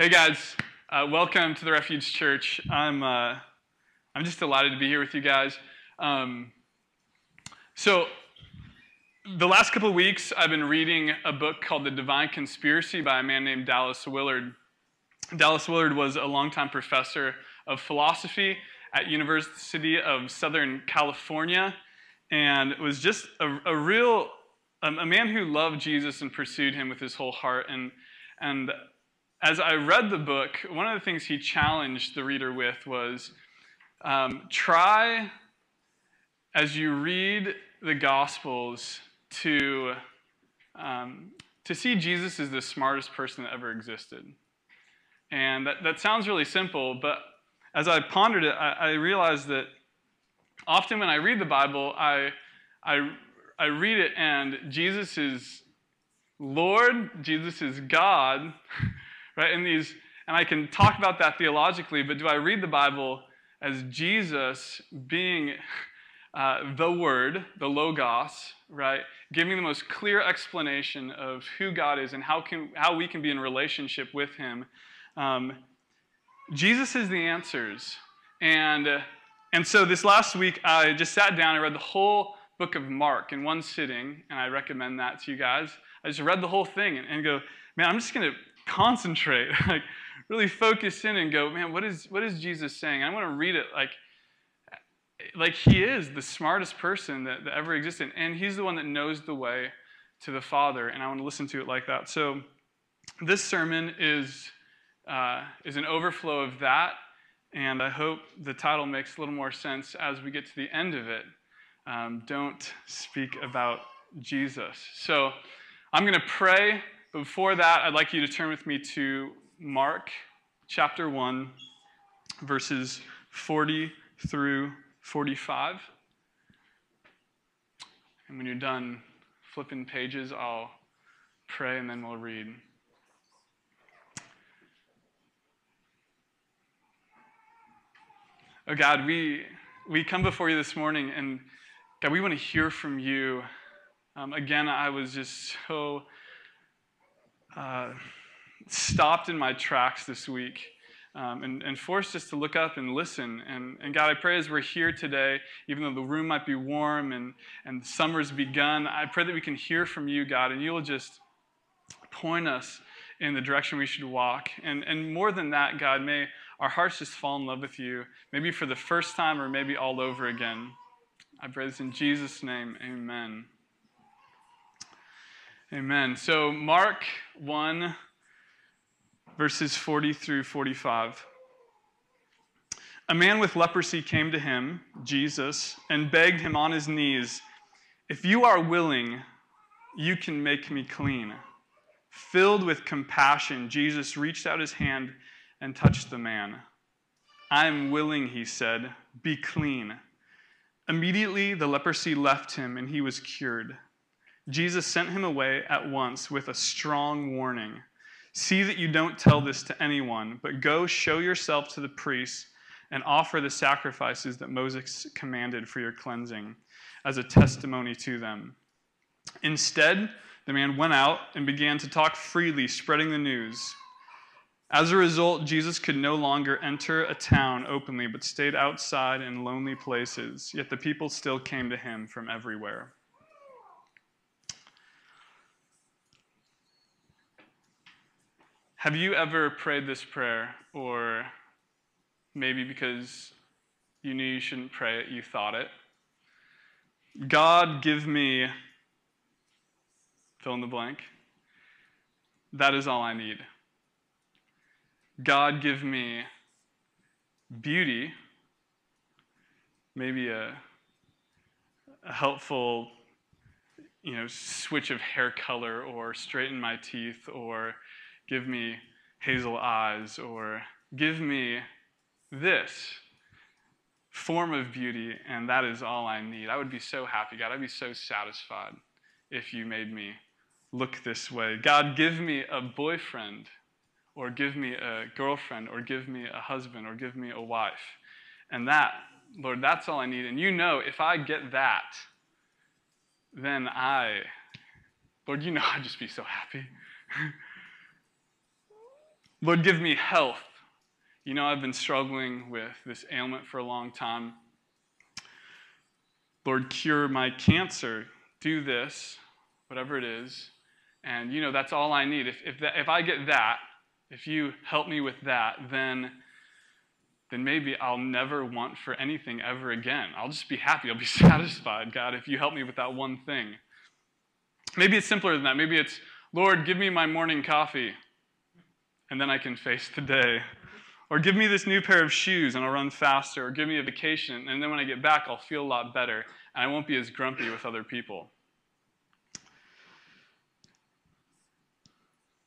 Hey guys, uh, welcome to the Refuge Church. I'm uh, I'm just delighted to be here with you guys. Um, so, the last couple of weeks, I've been reading a book called The Divine Conspiracy by a man named Dallas Willard. Dallas Willard was a longtime professor of philosophy at University of Southern California, and was just a, a real a man who loved Jesus and pursued him with his whole heart. And and as I read the book, one of the things he challenged the reader with was um, try, as you read the Gospels, to, um, to see Jesus as the smartest person that ever existed. And that, that sounds really simple, but as I pondered it, I, I realized that often when I read the Bible, I, I, I read it and Jesus is Lord, Jesus is God. right? And these, and I can talk about that theologically, but do I read the Bible as Jesus being uh, the Word, the Logos, right? Giving the most clear explanation of who God is and how, can, how we can be in relationship with Him. Um, Jesus is the answers. And, uh, and so this last week, I just sat down and read the whole book of Mark in one sitting, and I recommend that to you guys. I just read the whole thing and, and go, man, I'm just going to concentrate, like really focus in and go, man, what is what is Jesus saying? I want to read it like like he is the smartest person that, that ever existed, and he's the one that knows the way to the Father, and I want to listen to it like that. So this sermon is uh, is an overflow of that, and I hope the title makes a little more sense as we get to the end of it. Um, don't speak about Jesus. So I'm going to pray. But before that, I'd like you to turn with me to Mark chapter 1, verses 40 through 45. And when you're done flipping pages, I'll pray and then we'll read. Oh God, we, we come before you this morning and God, we want to hear from you. Um, again, I was just so uh, stopped in my tracks this week um, and, and, forced us to look up and listen. And, and, God, I pray as we're here today, even though the room might be warm and, and summer's begun, I pray that we can hear from you, God, and you'll just point us in the direction we should walk. And, and more than that, God, may our hearts just fall in love with you, maybe for the first time or maybe all over again. I pray this in Jesus' name. Amen. Amen. So, Mark 1, verses 40 through 45. A man with leprosy came to him, Jesus, and begged him on his knees, If you are willing, you can make me clean. Filled with compassion, Jesus reached out his hand and touched the man. I am willing, he said, be clean. Immediately the leprosy left him and he was cured. Jesus sent him away at once with a strong warning See that you don't tell this to anyone, but go show yourself to the priests and offer the sacrifices that Moses commanded for your cleansing as a testimony to them. Instead, the man went out and began to talk freely, spreading the news. As a result, Jesus could no longer enter a town openly, but stayed outside in lonely places. Yet the people still came to him from everywhere. Have you ever prayed this prayer, or maybe because you knew you shouldn't pray it, you thought it? God, give me fill in the blank. That is all I need. God, give me beauty, maybe a, a helpful you know, switch of hair color or straighten my teeth or give me hazel eyes, or give me this form of beauty, and that is all I need. I would be so happy, God. I'd be so satisfied if you made me look this way. God, give me a boyfriend, or give me a girlfriend, or give me a husband, or give me a wife. And that, Lord, that's all I need. And you know, if I get that, then I, Lord, you know I'd just be so happy. Lord, give me health. You know, I've been struggling with this ailment for a long time. Lord, cure my cancer. Do this, whatever it is. And, you know, that's all I need. If, if, that, if I get that, if you help me with that, then, then maybe I'll never want for anything ever again. I'll just be happy. I'll be satisfied, God, if you help me with that one thing. Maybe it's simpler than that. Maybe it's, Lord, give me my morning coffee, and then I can face the day. Or give me this new pair of shoes and I'll run faster. Or give me a vacation, and then when I get back, I'll feel a lot better, and I won't be as grumpy with other people.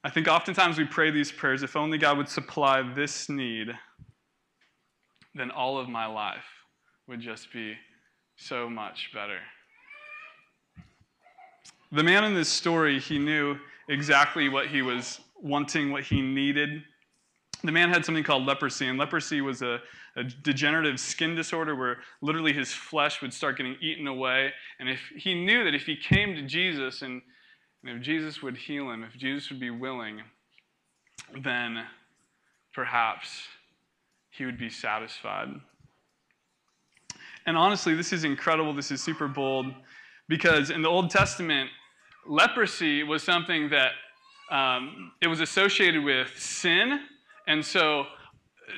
I think oftentimes we pray these prayers if only God would supply this need, then all of my life would just be so much better. The man in this story, he knew exactly what he was wanting, what he needed. The man had something called leprosy, and leprosy was a, a, degenerative skin disorder where literally his flesh would start getting eaten away. And if he knew that if he came to Jesus and and if Jesus would heal him, if Jesus would be willing, then perhaps he would be satisfied. And honestly, this is incredible. This is super bold because in the Old Testament, leprosy was something that um, it was associated with sin. And so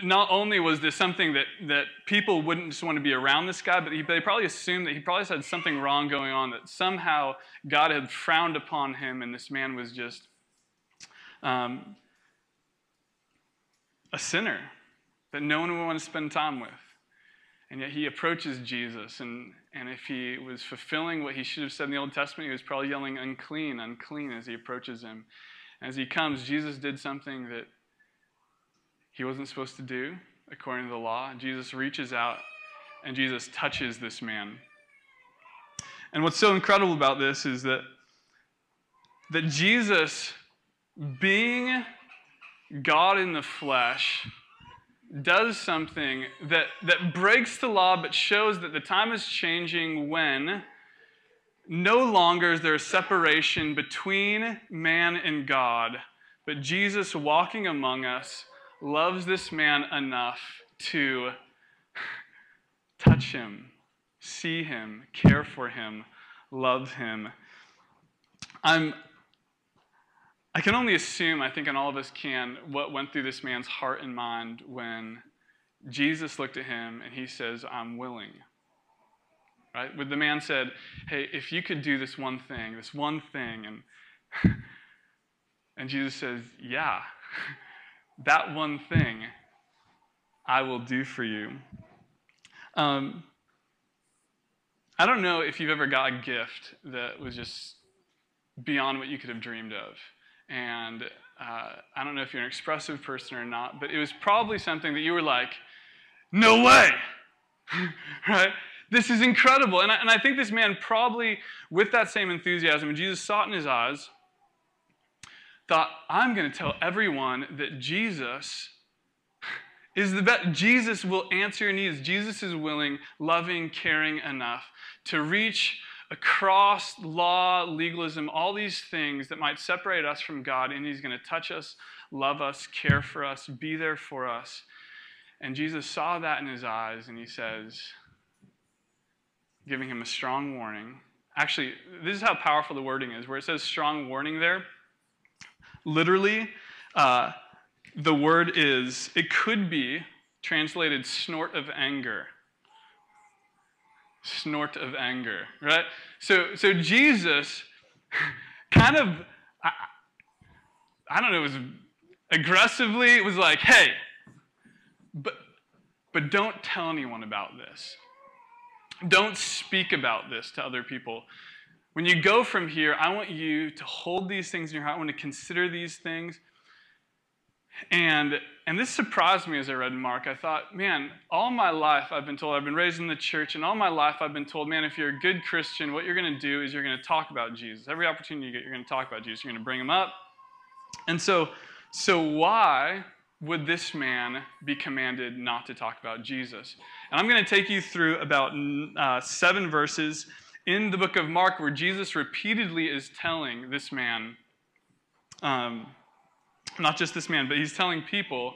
not only was this something that, that people wouldn't just want to be around this guy, but he, they probably assumed that he probably had something wrong going on, that somehow God had frowned upon him and this man was just um, a sinner that no one would want to spend time with. And yet he approaches Jesus, and, and if he was fulfilling what he should have said in the Old Testament, he was probably yelling, unclean, unclean, as he approaches him. As he comes, Jesus did something that he wasn't supposed to do according to the law. Jesus reaches out and Jesus touches this man. And what's so incredible about this is that, that Jesus, being God in the flesh, does something that, that breaks the law but shows that the time is changing when no longer is there a separation between man and God, but Jesus walking among us loves this man enough to touch him, see him, care for him, love him. I'm I can only assume, I think, and all of us can, what went through this man's heart and mind when Jesus looked at him and he says, I'm willing. Right? When the man said, Hey, if you could do this one thing, this one thing, and and Jesus says, Yeah. that one thing I will do for you. Um, I don't know if you've ever got a gift that was just beyond what you could have dreamed of. And uh, I don't know if you're an expressive person or not, but it was probably something that you were like, no way! right? This is incredible. And I, and I think this man probably, with that same enthusiasm, and Jesus saw it in his eyes, thought, I'm going to tell everyone that Jesus is the best. Jesus will answer your needs. Jesus is willing, loving, caring enough to reach across law, legalism, all these things that might separate us from God, and He's going to touch us, love us, care for us, be there for us. And Jesus saw that in His eyes, and He says, giving him a strong warning. Actually, this is how powerful the wording is, where it says strong warning there Literally, uh, the word is, it could be translated snort of anger. Snort of anger, right? So, so Jesus kind of, I, I don't know, it was aggressively, it was like, hey, but, but don't tell anyone about this. Don't speak about this to other people. When you go from here, I want you to hold these things in your heart. I want to consider these things. And, and this surprised me as I read Mark. I thought, man, all my life I've been told, I've been raised in the church, and all my life I've been told, man, if you're a good Christian, what you're going to do is you're going to talk about Jesus. Every opportunity you get, you're going to talk about Jesus. You're going to bring him up. And so, so why would this man be commanded not to talk about Jesus? And I'm going to take you through about uh, seven verses in the book of Mark where Jesus repeatedly is telling this man um, Not just this man, but he's telling people,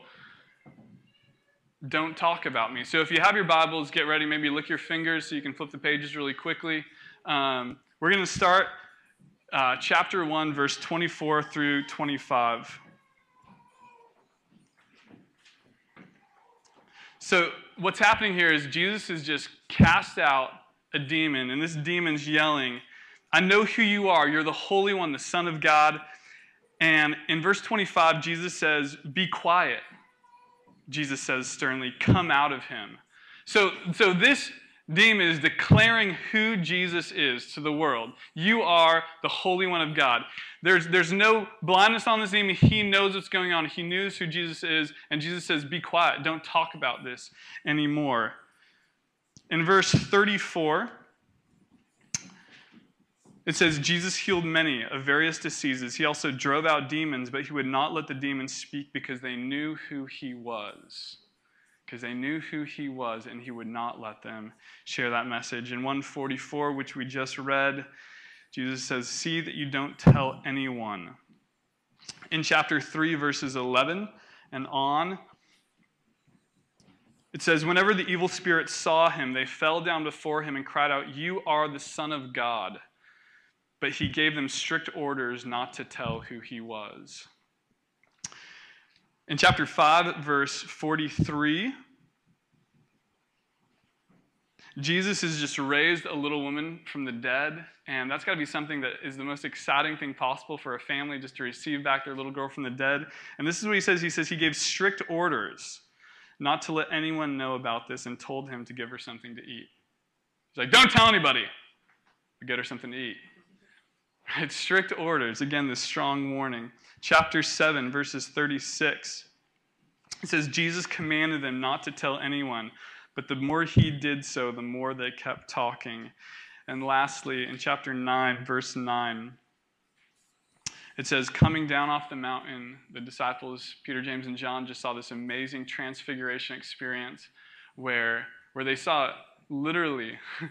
don't talk about me. So if you have your Bibles, get ready. Maybe lick your fingers so you can flip the pages really quickly. Um, we're going to start uh, chapter 1, verse 24 through 25. So, what's happening here is Jesus has just cast out a demon, and this demon's yelling, I know who you are. You're the Holy One, the Son of God. And in verse 25, Jesus says, Be quiet. Jesus says sternly, Come out of him. So, so this demon is declaring who Jesus is to the world. You are the Holy One of God. There's, there's no blindness on this demon. He knows what's going on. He knows who Jesus is. And Jesus says, Be quiet. Don't talk about this anymore. In verse 34, it says, Jesus healed many of various diseases. He also drove out demons, but he would not let the demons speak because they knew who he was. Because they knew who he was, and he would not let them share that message. In 144, which we just read, Jesus says, See that you don't tell anyone. In chapter 3, verses 11 and on, it says, Whenever the evil spirits saw him, they fell down before him and cried out, You are the Son of God. But he gave them strict orders not to tell who he was. In chapter 5, verse 43, Jesus has just raised a little woman from the dead, and that's got to be something that is the most exciting thing possible for a family just to receive back their little girl from the dead. And this is what he says He says he gave strict orders not to let anyone know about this and told him to give her something to eat. He's like, Don't tell anybody, but get her something to eat. Right? Strict orders. Again, this strong warning. Chapter 7, verses 36. It says, Jesus commanded them not to tell anyone, but the more he did so, the more they kept talking. And lastly, in chapter 9, verse 9, it says, Coming down off the mountain, the disciples, Peter, James, and John, just saw this amazing transfiguration experience where, where they saw literally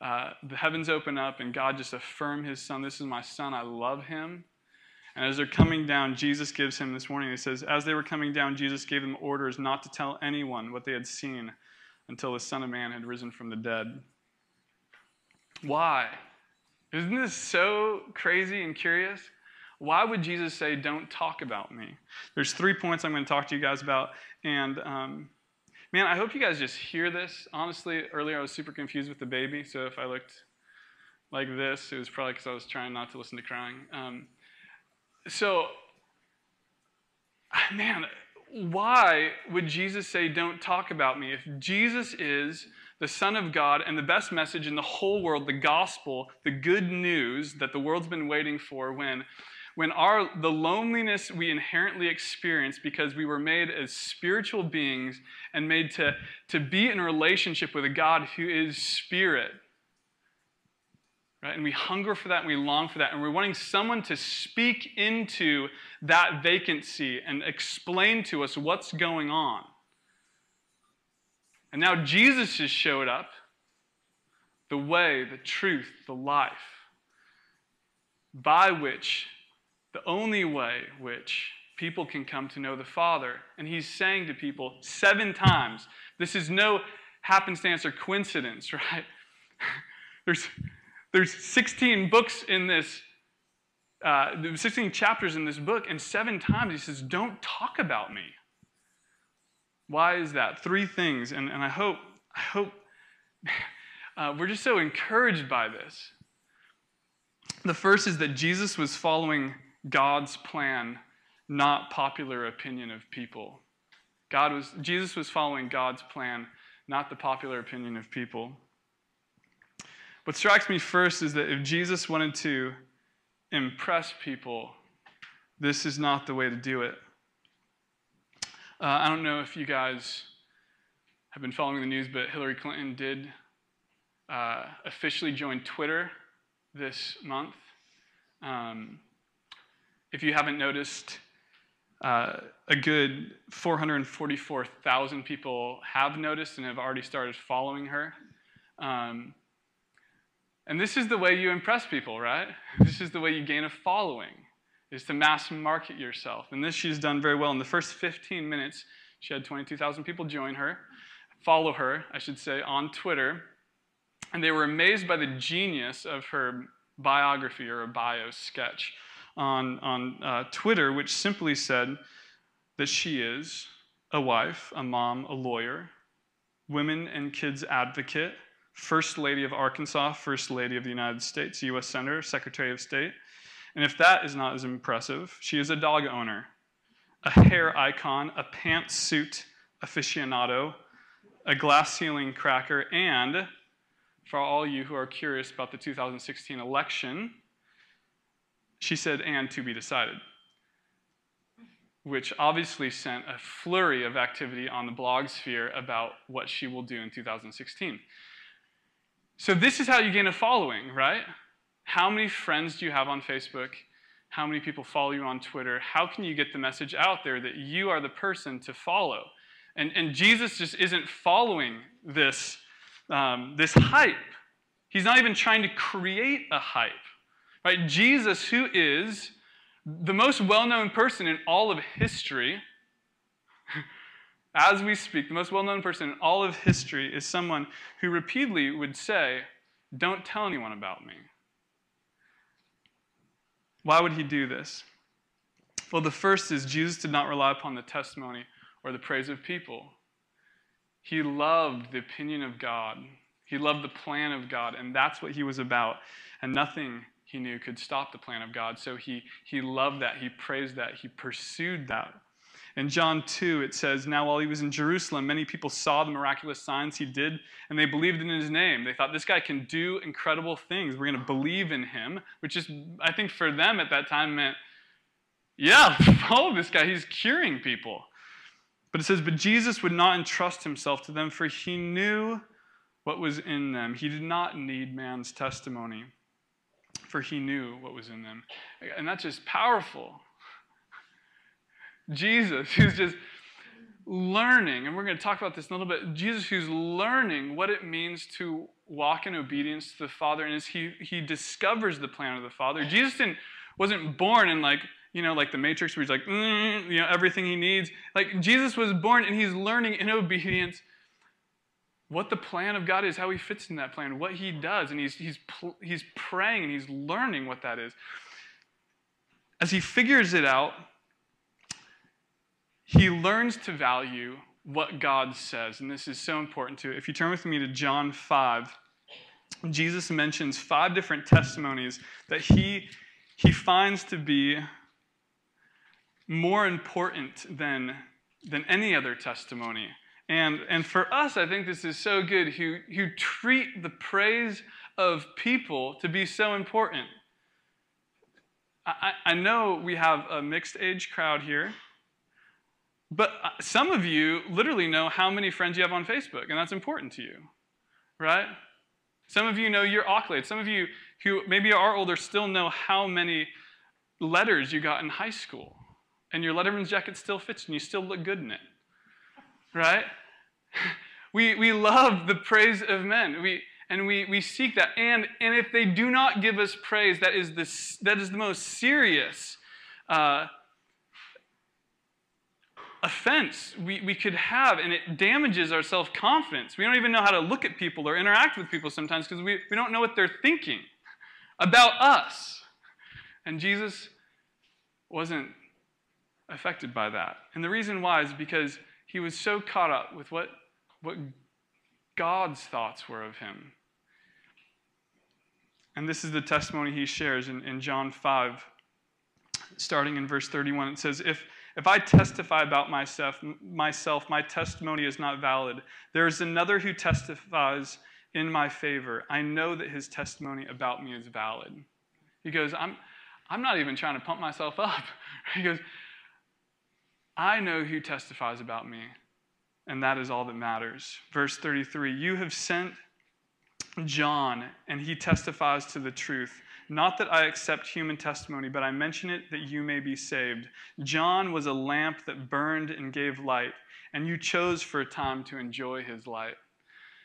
uh, the heavens open up and God just affirm his son. This is my son. I love him. And as they're coming down, Jesus gives him this warning. He says, As they were coming down, Jesus gave them orders not to tell anyone what they had seen until the Son of Man had risen from the dead. Why? Isn't this so crazy and curious? Why would Jesus say, Don't talk about me? There's three points I'm going to talk to you guys about. And um, Man, I hope you guys just hear this. Honestly, earlier I was super confused with the baby, so if I looked like this, it was probably because I was trying not to listen to crying. Um, so, man, why would Jesus say, Don't talk about me? If Jesus is the Son of God and the best message in the whole world, the gospel, the good news that the world's been waiting for, when when our the loneliness we inherently experience because we were made as spiritual beings and made to, to be in relationship with a God who is spirit. Right? And we hunger for that and we long for that. And we're wanting someone to speak into that vacancy and explain to us what's going on. And now Jesus has showed up the way, the truth, the life, by which the only way which people can come to know the Father. And he's saying to people seven times, this is no happenstance or coincidence, right? there's, there's 16 books in this, uh, 16 chapters in this book, and seven times he says, don't talk about me. Why is that? Three things, and, and I hope, I hope uh, we're just so encouraged by this. The first is that Jesus was following God's plan, not popular opinion of people. God was, Jesus was following God's plan, not the popular opinion of people. What strikes me first is that if Jesus wanted to impress people, this is not the way to do it. Uh, I don't know if you guys have been following the news, but Hillary Clinton did uh, officially join Twitter this month. Um, if you haven't noticed, uh, a good 444,000 people have noticed and have already started following her. Um, and this is the way you impress people, right? This is the way you gain a following. is to mass market yourself. And this she's done very well. In the first 15 minutes, she had 22,000 people join her, follow her, I should say, on Twitter. And they were amazed by the genius of her biography or a bio sketch on, on uh, Twitter, which simply said that she is a wife, a mom, a lawyer, women and kids advocate, First Lady of Arkansas, First Lady of the United States, U.S. Senator, Secretary of State. And if that is not as impressive, she is a dog owner, a hair icon, a pantsuit aficionado, a glass ceiling cracker, and for all you who are curious about the 2016 election, she said, and to be decided, which obviously sent a flurry of activity on the blog sphere about what she will do in 2016. So, this is how you gain a following, right? How many friends do you have on Facebook? How many people follow you on Twitter? How can you get the message out there that you are the person to follow? And, and Jesus just isn't following this, um, this hype. He's not even trying to create a hype. Right? Jesus, who is the most well known person in all of history, as we speak, the most well known person in all of history is someone who repeatedly would say, Don't tell anyone about me. Why would he do this? Well, the first is Jesus did not rely upon the testimony or the praise of people. He loved the opinion of God, he loved the plan of God, and that's what he was about. And nothing he knew could stop the plan of God. So he, he loved that, he praised that, he pursued that. In John 2, it says, Now while he was in Jerusalem, many people saw the miraculous signs he did, and they believed in his name. They thought, this guy can do incredible things. We're going to believe in him, which is, I think, for them at that time meant, yeah, follow this guy. He's curing people. But it says, But Jesus would not entrust himself to them, for he knew what was in them. He did not need man's testimony, for he knew what was in them. And that's just powerful. Jesus, who's just learning, and we're going to talk about this in a little bit. Jesus, who's learning what it means to walk in obedience to the Father, and as he, he discovers the plan of the Father. Jesus didn't, wasn't born in like, you know, like the Matrix, where he's like, mm, you know, everything he needs. Like Jesus was born, and he's learning in obedience what the plan of God is, how he fits in that plan, what he does, and he's, he's, he's praying and he's learning what that is. As he figures it out, he learns to value what God says. And this is so important too. If you turn with me to John 5, Jesus mentions five different testimonies that he, he finds to be more important than, than any other testimony. And, and for us, I think this is so good who, who treat the praise of people to be so important. I, I know we have a mixed age crowd here. But uh, some of you literally know how many friends you have on Facebook, and that's important to you, right? Some of you know your accolades. Some of you who maybe are older still know how many letters you got in high school, and your Letterman's jacket still fits, and you still look good in it, right? We, we love the praise of men. We, and we, we seek that. And, and if they do not give us praise, that is the, that is the most serious uh, offense we, we could have, and it damages our self confidence. We don't even know how to look at people or interact with people sometimes because we, we don't know what they're thinking about us. And Jesus wasn't affected by that. And the reason why is because he was so caught up with what, what God's thoughts were of him. And this is the testimony he shares in, in John 5, starting in verse 31. It says, If if I testify about myself, myself, my testimony is not valid. There is another who testifies in my favor. I know that his testimony about me is valid. He goes, I'm, I'm not even trying to pump myself up. He goes, I know who testifies about me, and that is all that matters. Verse 33 You have sent John, and he testifies to the truth. Not that I accept human testimony, but I mention it that you may be saved. John was a lamp that burned and gave light, and you chose for a time to enjoy his light.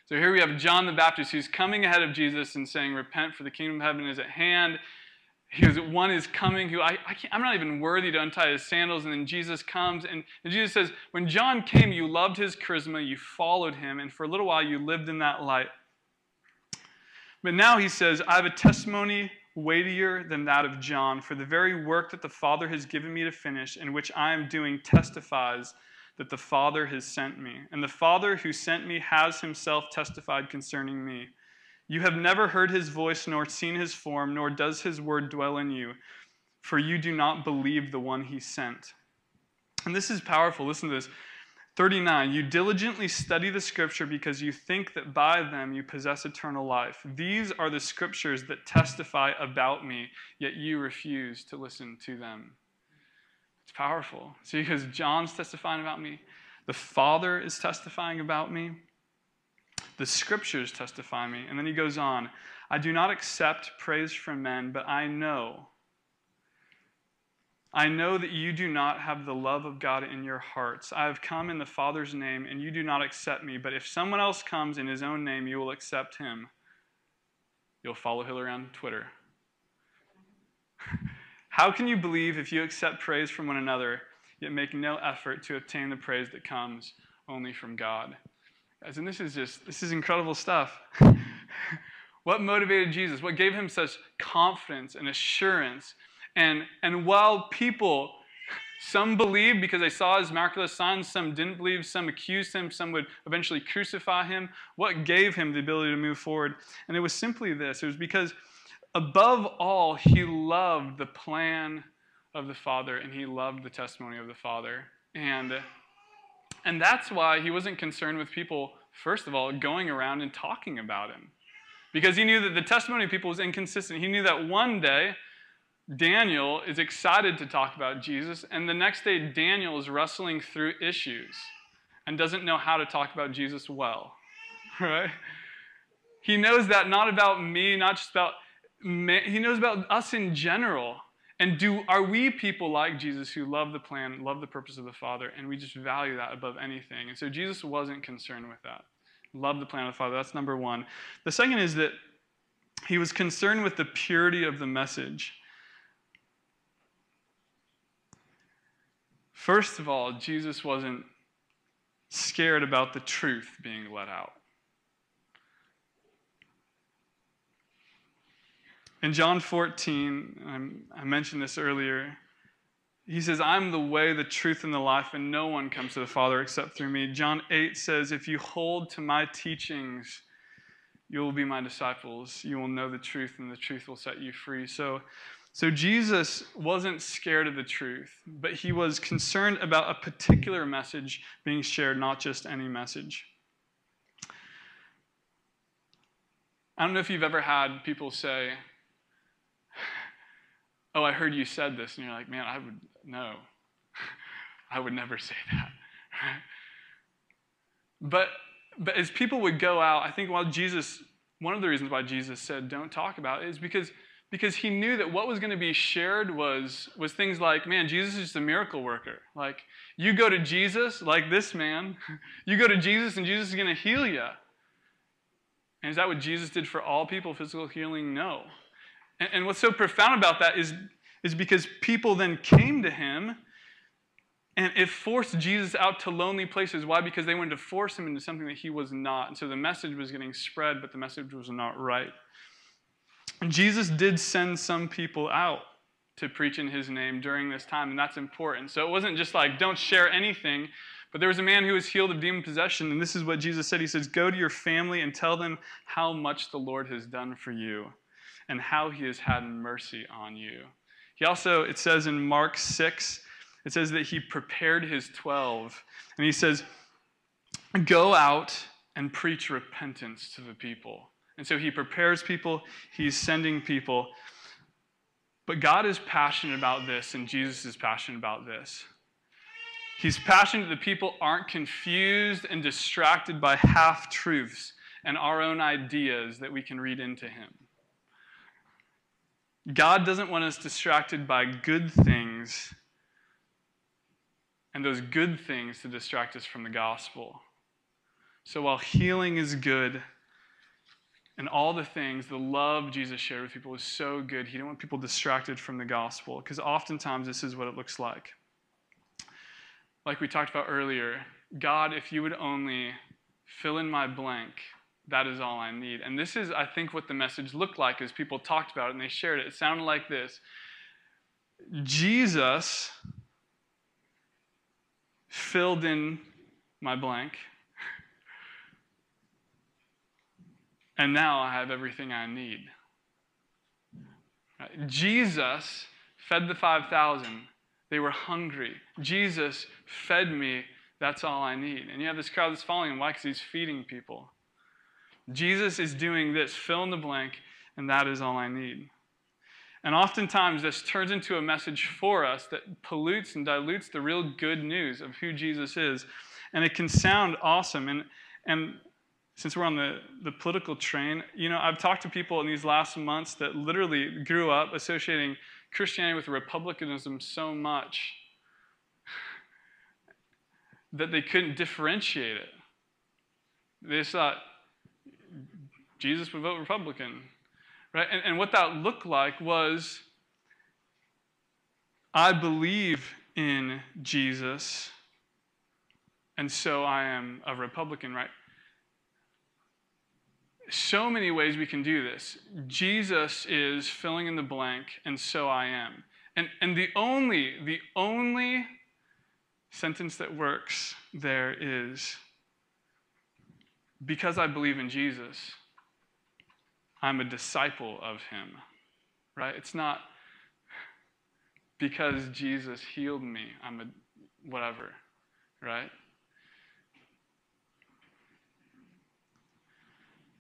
So here we have John the Baptist who's coming ahead of Jesus and saying, Repent, for the kingdom of heaven is at hand. He One is coming who I, I am not even worthy to untie his sandals. And then Jesus comes, and, and Jesus says, When John came, you loved his charisma, you followed him, and for a little while you lived in that light. But now he says, I have a testimony weightier than that of John, for the very work that the Father has given me to finish, and which I am doing, testifies that the Father has sent me. And the Father who sent me has himself testified concerning me. You have never heard his voice, nor seen his form, nor does his word dwell in you, for you do not believe the one he sent. And this is powerful. Listen to this. 39, you diligently study the scripture because you think that by them you possess eternal life. These are the scriptures that testify about me, yet you refuse to listen to them. It's powerful. See, because John's testifying about me, the Father is testifying about me. The scriptures testify me. And then he goes on I do not accept praise from men, but I know. I know that you do not have the love of God in your hearts. I have come in the Father's name, and you do not accept me. But if someone else comes in his own name, you will accept him. You'll follow Hillary on Twitter. How can you believe if you accept praise from one another, yet make no effort to obtain the praise that comes only from God? And this is just, this is incredible stuff. what motivated Jesus? What gave him such confidence and assurance? And, and while people, some believed because they saw his miraculous signs, some didn't believe, some accused him, some would eventually crucify him, what gave him the ability to move forward? And it was simply this it was because, above all, he loved the plan of the Father and he loved the testimony of the Father. And and that's why he wasn't concerned with people, first of all, going around and talking about him. Because he knew that the testimony of people was inconsistent. He knew that one day Daniel is excited to talk about Jesus, and the next day Daniel is wrestling through issues and doesn't know how to talk about Jesus well. Right? He knows that not about me, not just about he knows about us in general. And do are we people like Jesus who love the plan, love the purpose of the Father, and we just value that above anything? And so Jesus wasn't concerned with that. Love the plan of the Father. That's number one. The second is that he was concerned with the purity of the message. First of all, Jesus wasn't scared about the truth being let out. In John 14, I mentioned this earlier, he says, I'm the way, the truth, and the life, and no one comes to the Father except through me. John 8 says, If you hold to my teachings, you will be my disciples. You will know the truth, and the truth will set you free. So, so Jesus wasn't scared of the truth, but he was concerned about a particular message being shared, not just any message. I don't know if you've ever had people say, oh, I heard you said this. And you're like, man, I would, no. I would never say that. but, but as people would go out, I think while Jesus, one of the reasons why Jesus said don't talk about it is because, because he knew that what was going to be shared was, was things like, man, Jesus is just a miracle worker. Like, you go to Jesus, like this man, you go to Jesus and Jesus is going to heal you. And is that what Jesus did for all people, physical healing? No. And, and what's so profound about that is, is because people then came to him and it forced Jesus out to lonely places. Why? Because they wanted to force him into something that he was not. And so the message was getting spread, but the message was not right. And Jesus did send some people out to preach in his name during this time, and that's important. So it wasn't just like, don't share anything. But there was a man who was healed of demon possession, and this is what Jesus said. He says, Go to your family and tell them how much the Lord has done for you and how he has had mercy on you. He also, it says in Mark 6, it says that he prepared his 12. And he says, Go out and preach repentance to the people. And so he prepares people, he's sending people. But God is passionate about this, and Jesus is passionate about this. He's passionate that the people aren't confused and distracted by half truths and our own ideas that we can read into him. God doesn't want us distracted by good things and those good things to distract us from the gospel. So while healing is good and all the things, the love Jesus shared with people was so good. He didn't want people distracted from the gospel because oftentimes this is what it looks like. Like we talked about earlier, God, if you would only fill in my blank, that is all I need. And this is, I think, what the message looked like as people talked about it and they shared it. It sounded like this Jesus filled in my blank. And now I have everything I need. Jesus fed the 5,000. They were hungry. Jesus fed me. That's all I need. And you have this crowd that's following him. Why? Because he's feeding people. Jesus is doing this, fill in the blank, and that is all I need. And oftentimes, this turns into a message for us that pollutes and dilutes the real good news of who Jesus is. And it can sound awesome. And, and since we're on the, the political train, you know, I've talked to people in these last months that literally grew up associating Christianity with republicanism so much that they couldn't differentiate it. They just thought Jesus would vote Republican, right? And, and what that looked like was I believe in Jesus, and so I am a Republican, right? so many ways we can do this. Jesus is filling in the blank, and so I am. And, and the only, the only sentence that works there is because I believe in Jesus, I'm a disciple of him. Right? It's not because Jesus healed me, I'm a whatever. Right?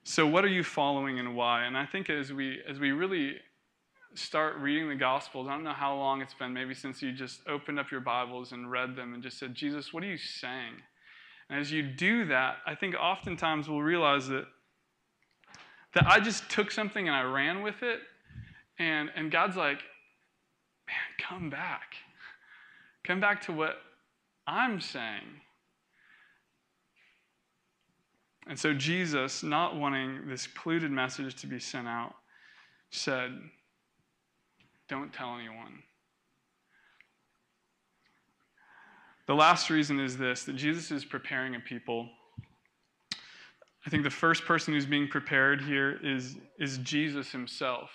So, what are you following and why? And I think as we as we really start reading the Gospels, I don't know how long it's been, maybe since you just opened up your Bibles and read them and just said, Jesus, what are you saying? And as you do that, I think oftentimes we'll realize that that I just took something and I ran with it, and and God's like, man, come back, come back to what I'm saying. And so Jesus, not wanting this polluted message to be sent out, said, Don't tell anyone. The last reason is this that Jesus is preparing a people. I think the first person who's being prepared here is, is Jesus himself.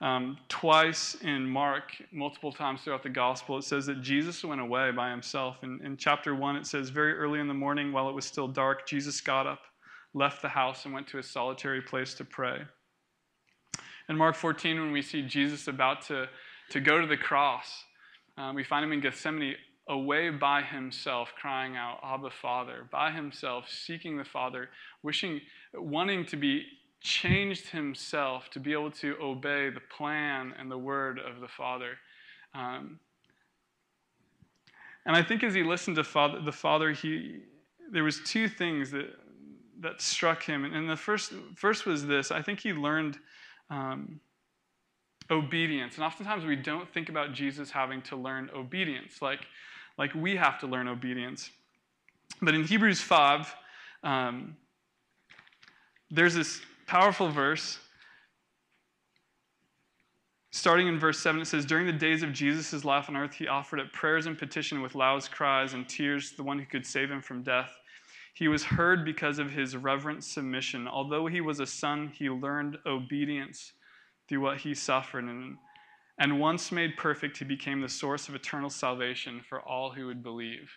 Um, twice in Mark, multiple times throughout the gospel, it says that Jesus went away by himself. In, in chapter 1, it says, Very early in the morning, while it was still dark, Jesus got up left the house and went to a solitary place to pray. In Mark 14, when we see Jesus about to, to go to the cross, um, we find him in Gethsemane away by himself, crying out, Abba, Father, by himself, seeking the Father, wishing, wanting to be changed himself to be able to obey the plan and the word of the Father. Um, and I think as he listened to father, the Father, he, there was two things that that struck him. And the first, first was this I think he learned um, obedience. And oftentimes we don't think about Jesus having to learn obedience, like, like we have to learn obedience. But in Hebrews 5, um, there's this powerful verse. Starting in verse 7, it says, During the days of Jesus' life on earth, he offered up prayers and petition with loud cries and tears to the one who could save him from death. He was heard because of his reverent submission. Although he was a son, he learned obedience through what he suffered. And, and once made perfect, he became the source of eternal salvation for all who would believe.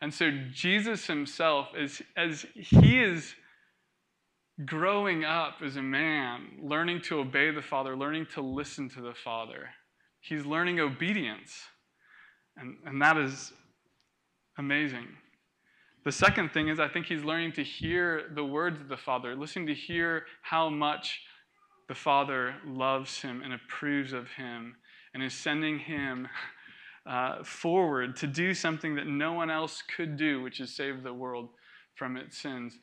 And so, Jesus himself, as, as he is growing up as a man, learning to obey the Father, learning to listen to the Father, he's learning obedience. And, and that is amazing. The second thing is, I think he's learning to hear the words of the Father, listening to hear how much the Father loves him and approves of him and is sending him uh, forward to do something that no one else could do, which is save the world from its sins.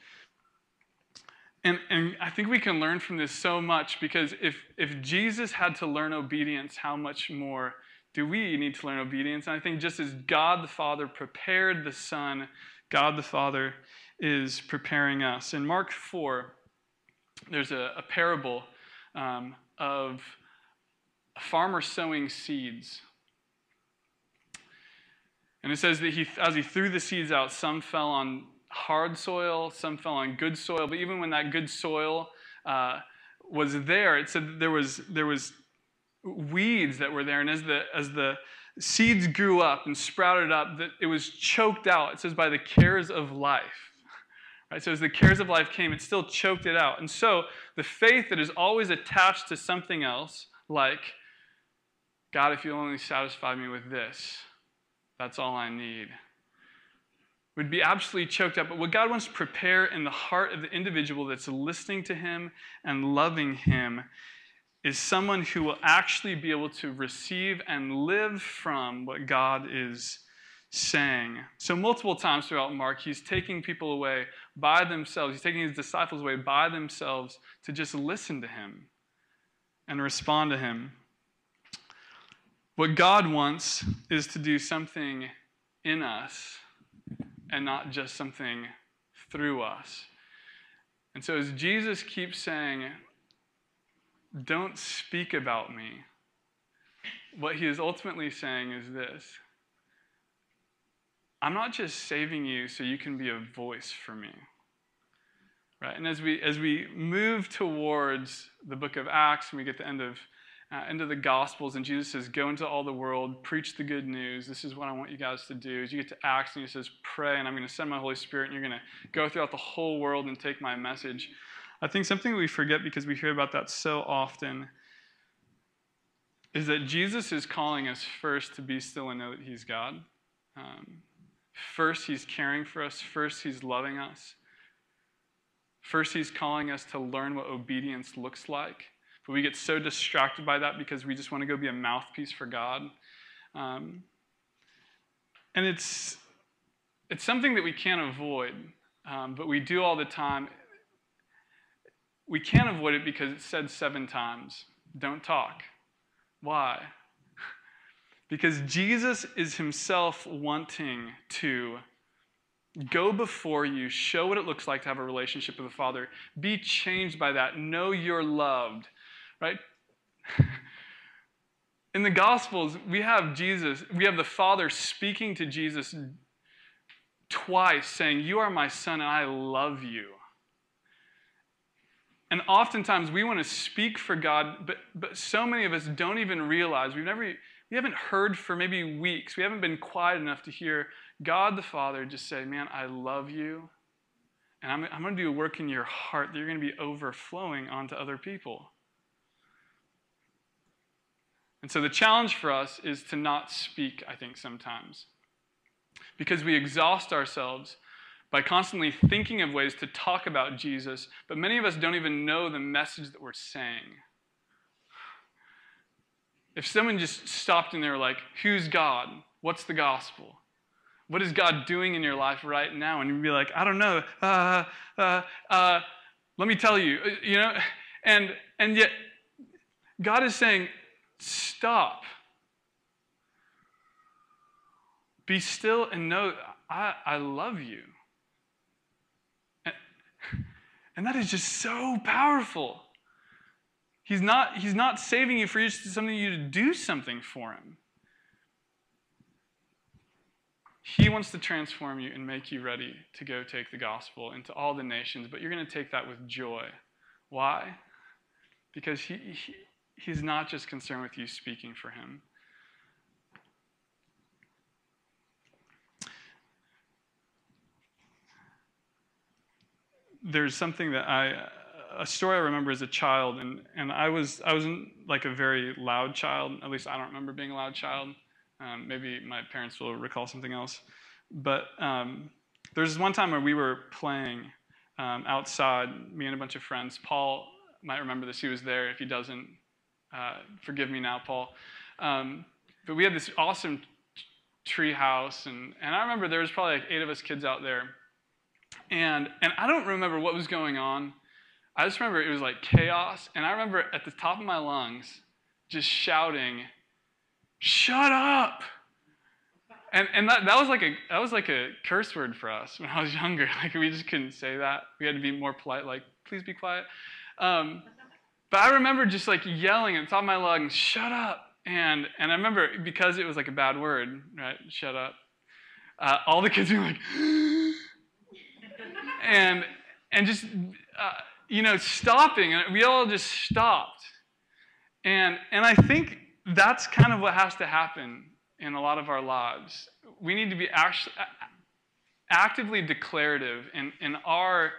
And, and I think we can learn from this so much because if, if Jesus had to learn obedience, how much more do we need to learn obedience? And I think just as God the Father prepared the Son God the Father is preparing us. In Mark 4, there's a, a parable um, of a farmer sowing seeds. And it says that he, as he threw the seeds out, some fell on hard soil, some fell on good soil. But even when that good soil uh, was there, it said there was there was weeds that were there, and as the as the seeds grew up and sprouted up, that it was choked out. It says by the cares of life. Right? So as the cares of life came, it still choked it out. And so the faith that is always attached to something else, like God, if you'll only satisfy me with this, that's all I need, would be absolutely choked up. But what God wants to prepare in the heart of the individual that's listening to Him and loving Him is someone who will actually be able to receive and live from what God is saying. So, multiple times throughout Mark, he's taking people away by themselves. He's taking his disciples away by themselves to just listen to him and respond to him. What God wants is to do something in us and not just something through us. And so, as Jesus keeps saying, don't speak about me. What he is ultimately saying is this I'm not just saving you so you can be a voice for me. Right? And as we, as we move towards the book of Acts and we get the end of, uh, end of the Gospels, and Jesus says, Go into all the world, preach the good news. This is what I want you guys to do. As you get to Acts, and he says, Pray, and I'm going to send my Holy Spirit, and you're going to go throughout the whole world and take my message. I think something we forget because we hear about that so often is that Jesus is calling us first to be still and know that He's God. Um, first, He's caring for us. First, He's loving us. First, He's calling us to learn what obedience looks like. But we get so distracted by that because we just want to go be a mouthpiece for God. Um, and it's, it's something that we can't avoid, um, but we do all the time we can't avoid it because it's said seven times don't talk. Why? Because Jesus is himself wanting to go before you, show what it looks like to have a relationship with the Father, be changed by that, know you're loved, right? In the Gospels, we have Jesus, we have the Father speaking to Jesus twice, saying, You are my son, and I love you. And oftentimes we want to speak for God, but, but so many of us don't even realize. We've never, we haven't heard for maybe weeks. We haven't been quiet enough to hear God the Father just say, Man, I love you. And I'm, I'm going to do a work in your heart that you're going to be overflowing onto other people. And so the challenge for us is to not speak, I think, sometimes. Because we exhaust ourselves by constantly thinking of ways to talk about Jesus, but many of us don't even know the message that we're saying. If someone just stopped and they were like, Who's God? What's the gospel? What is God doing in your life right now? And you'd be like, I don't know. Uh, uh, uh, let me tell you. Uh, you know, and and yet God is saying, stop. Be still and know I, I love you. And that is just so powerful. He's not, he's not saving you for just something you to do something for him. He wants to transform you and make you ready to go take the gospel into all the nations, but you're going to take that with joy. Why? Because he, he, he's not just concerned with you speaking for him. there's something that I, a story I remember as a child, and, and I was I wasn't like a very loud child. At least I don't remember being a loud child. Um, maybe my parents will recall something else. But um, there was one time where we were playing um, outside, me and a bunch of friends. Paul might remember this. He was there. If he doesn't, uh, forgive me now, Paul. Um, but we had this awesome tree house, and, and I remember there was probably like eight of us kids out there and, and I don't remember what was going on. I just remember it was like chaos. And I remember at the top of my lungs just shouting, Shut up! And, and that, that, was like a, that was like a curse word for us when I was younger. Like we just couldn't say that. We had to be more polite, like, please be quiet. Um, but I remember just like yelling at the top of my lungs, shut up. And, and I remember because it was like a bad word, right? Shut up. Uh, all the kids were like, and, and just, uh, you know, stopping. And we all just stopped. And, and I think that's kind of what has to happen in a lot of our lives. We need to be actually, actively declarative in, in our,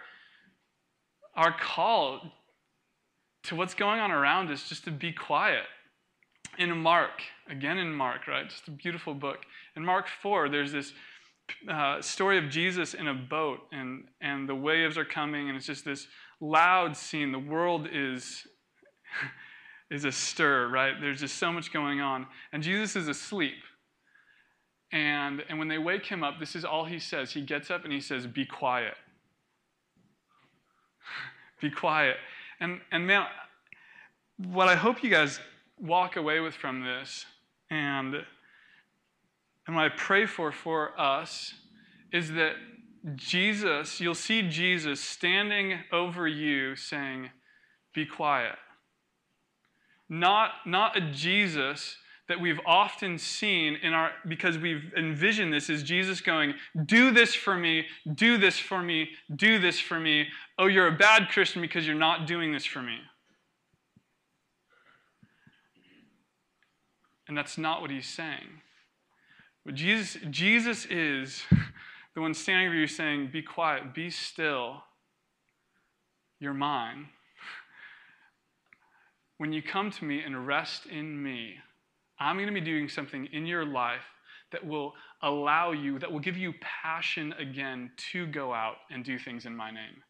our call to what's going on around us just to be quiet. In Mark, again in Mark, right? Just a beautiful book. In Mark 4, there's this uh, story of Jesus in a boat, and, and the waves are coming, and it's just this loud scene. The world is, is astir, right? There's just so much going on. And Jesus is asleep. And, and when they wake him up, this is all he says. He gets up and he says, Be quiet. Be quiet. And, and man, what I hope you guys walk away with from this, and, and what I pray for for us, is that Jesus, you'll see Jesus standing over you saying, Be quiet. Not, not a Jesus that we've often seen in our because we've envisioned this is Jesus going, "Do this for me, do this for me, do this for me. Oh, you're a bad Christian because you're not doing this for me." And that's not what he's saying. But Jesus, Jesus is the one standing over you saying, Be quiet, be still. You're mine. When you come to me and rest in me, I'm going to be doing something in your life that will allow you, that will give you passion again to go out and do things in my name.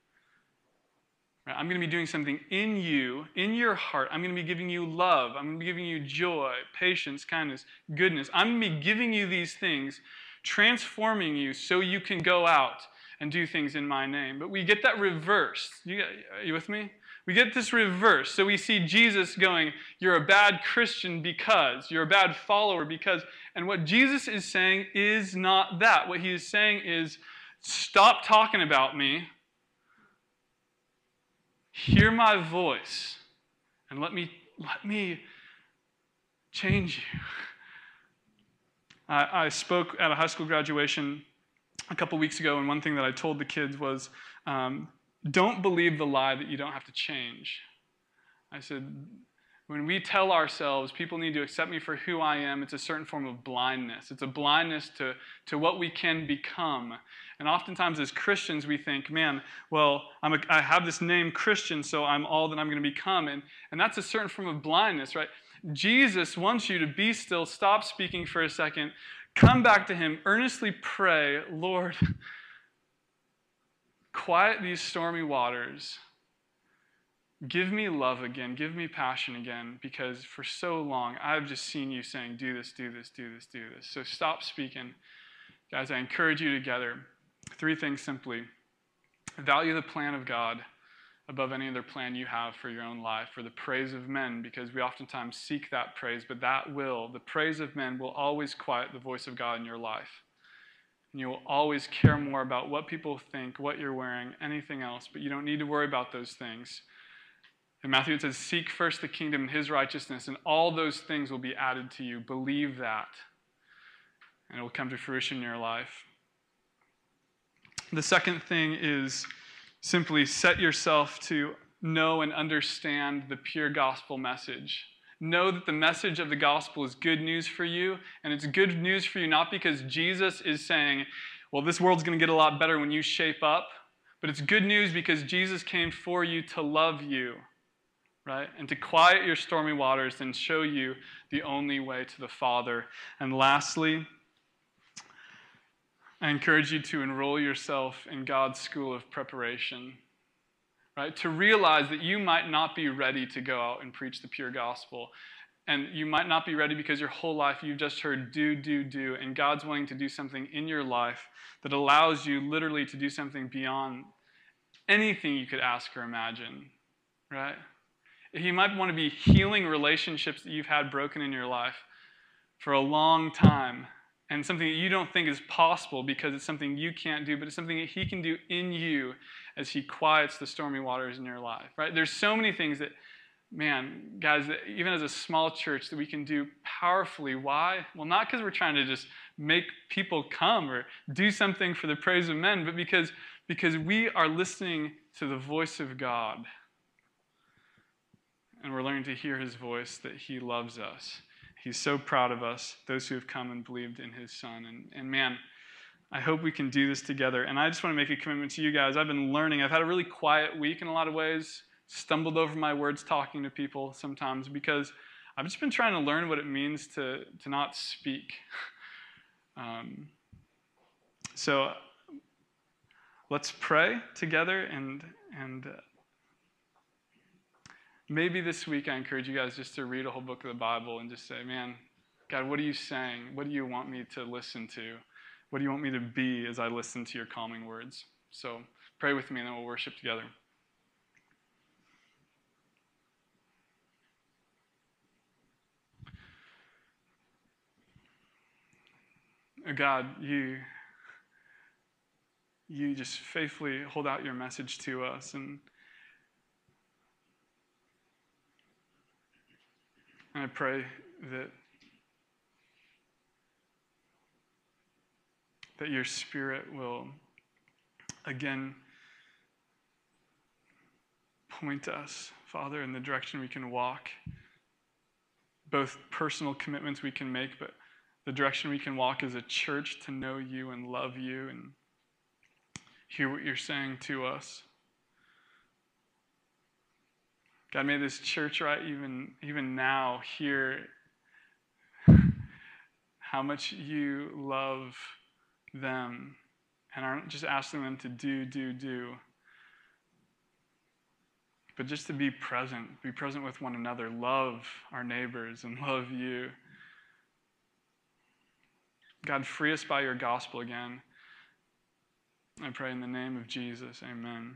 Right? I'm going to be doing something in you, in your heart. I'm going to be giving you love. I'm going to be giving you joy, patience, kindness, goodness. I'm going to be giving you these things, transforming you so you can go out and do things in my name. But we get that reversed. You, are you with me? We get this reverse. So we see Jesus going, You're a bad Christian because, you're a bad follower because. And what Jesus is saying is not that. What he is saying is, Stop talking about me, hear my voice, and let me, let me change you. I, I spoke at a high school graduation a couple weeks ago, and one thing that I told the kids was, um, don't believe the lie that you don't have to change. I said, when we tell ourselves people need to accept me for who I am, it's a certain form of blindness. It's a blindness to, to what we can become. And oftentimes, as Christians, we think, man, well, I'm a, I have this name Christian, so I'm all that I'm going to become. And, and that's a certain form of blindness, right? Jesus wants you to be still, stop speaking for a second, come back to Him, earnestly pray, Lord, quiet these stormy waters. Give me love again. Give me passion again because for so long I've just seen you saying, do this, do this, do this, do this. So stop speaking. Guys, I encourage you together. Three things simply value the plan of God above any other plan you have for your own life, for the praise of men, because we oftentimes seek that praise, but that will, the praise of men, will always quiet the voice of God in your life. And you will always care more about what people think, what you're wearing, anything else, but you don't need to worry about those things. In Matthew, it says, Seek first the kingdom and his righteousness, and all those things will be added to you. Believe that, and it will come to fruition in your life. The second thing is simply set yourself to know and understand the pure gospel message. Know that the message of the gospel is good news for you, and it's good news for you not because Jesus is saying, well, this world's going to get a lot better when you shape up, but it's good news because Jesus came for you to love you, right? And to quiet your stormy waters and show you the only way to the Father. And lastly, I encourage you to enroll yourself in God's school of preparation right? To realize that you might not be ready to go out and preach the pure gospel. And you might not be ready because your whole life you've just heard do, do, do. And God's wanting to do something in your life that allows you literally to do something beyond anything you could ask or imagine, right? He might want to be healing relationships that you've had broken in your life for a long time. And something that you don't think is possible because it's something you can't do, but it's something that He can do in you as He quiets the stormy waters in your life, right? There's so many things that, man, guys, that even as a small church, that we can do powerfully. Why? Well, not because we're trying to just make people come or do something for the praise of men, but because, because we are listening to the voice of God. And we're learning to hear His voice that He loves us He's so proud of us, those who have come and believed in his son. And, and man, I hope we can do this together. And I just want to make a commitment to you guys. I've been learning. I've had a really quiet week in a lot of ways, stumbled over my words talking to people sometimes because I've just been trying to learn what it means to, to not speak. um, so let's pray together and, and uh, maybe this week I encourage you guys just to read a whole book of the Bible and just say, man, God, what are you saying? What do you want me to listen to? What do you want me to be as I listen to your calming words? So pray with me and then we'll worship together. God, you you just faithfully hold out your message to us and And I pray that, that your spirit will again point us, Father, in the direction we can walk. Both personal commitments we can make, but the direction we can walk as a church to know you and love you and hear what you're saying to us. God, may this church, right, even, even now, hear how much you love them and aren't just asking them to do, do, do, but just to be present, be present with one another, love our neighbors, and love you. God, free us by your gospel again. I pray in the name of Jesus. Amen.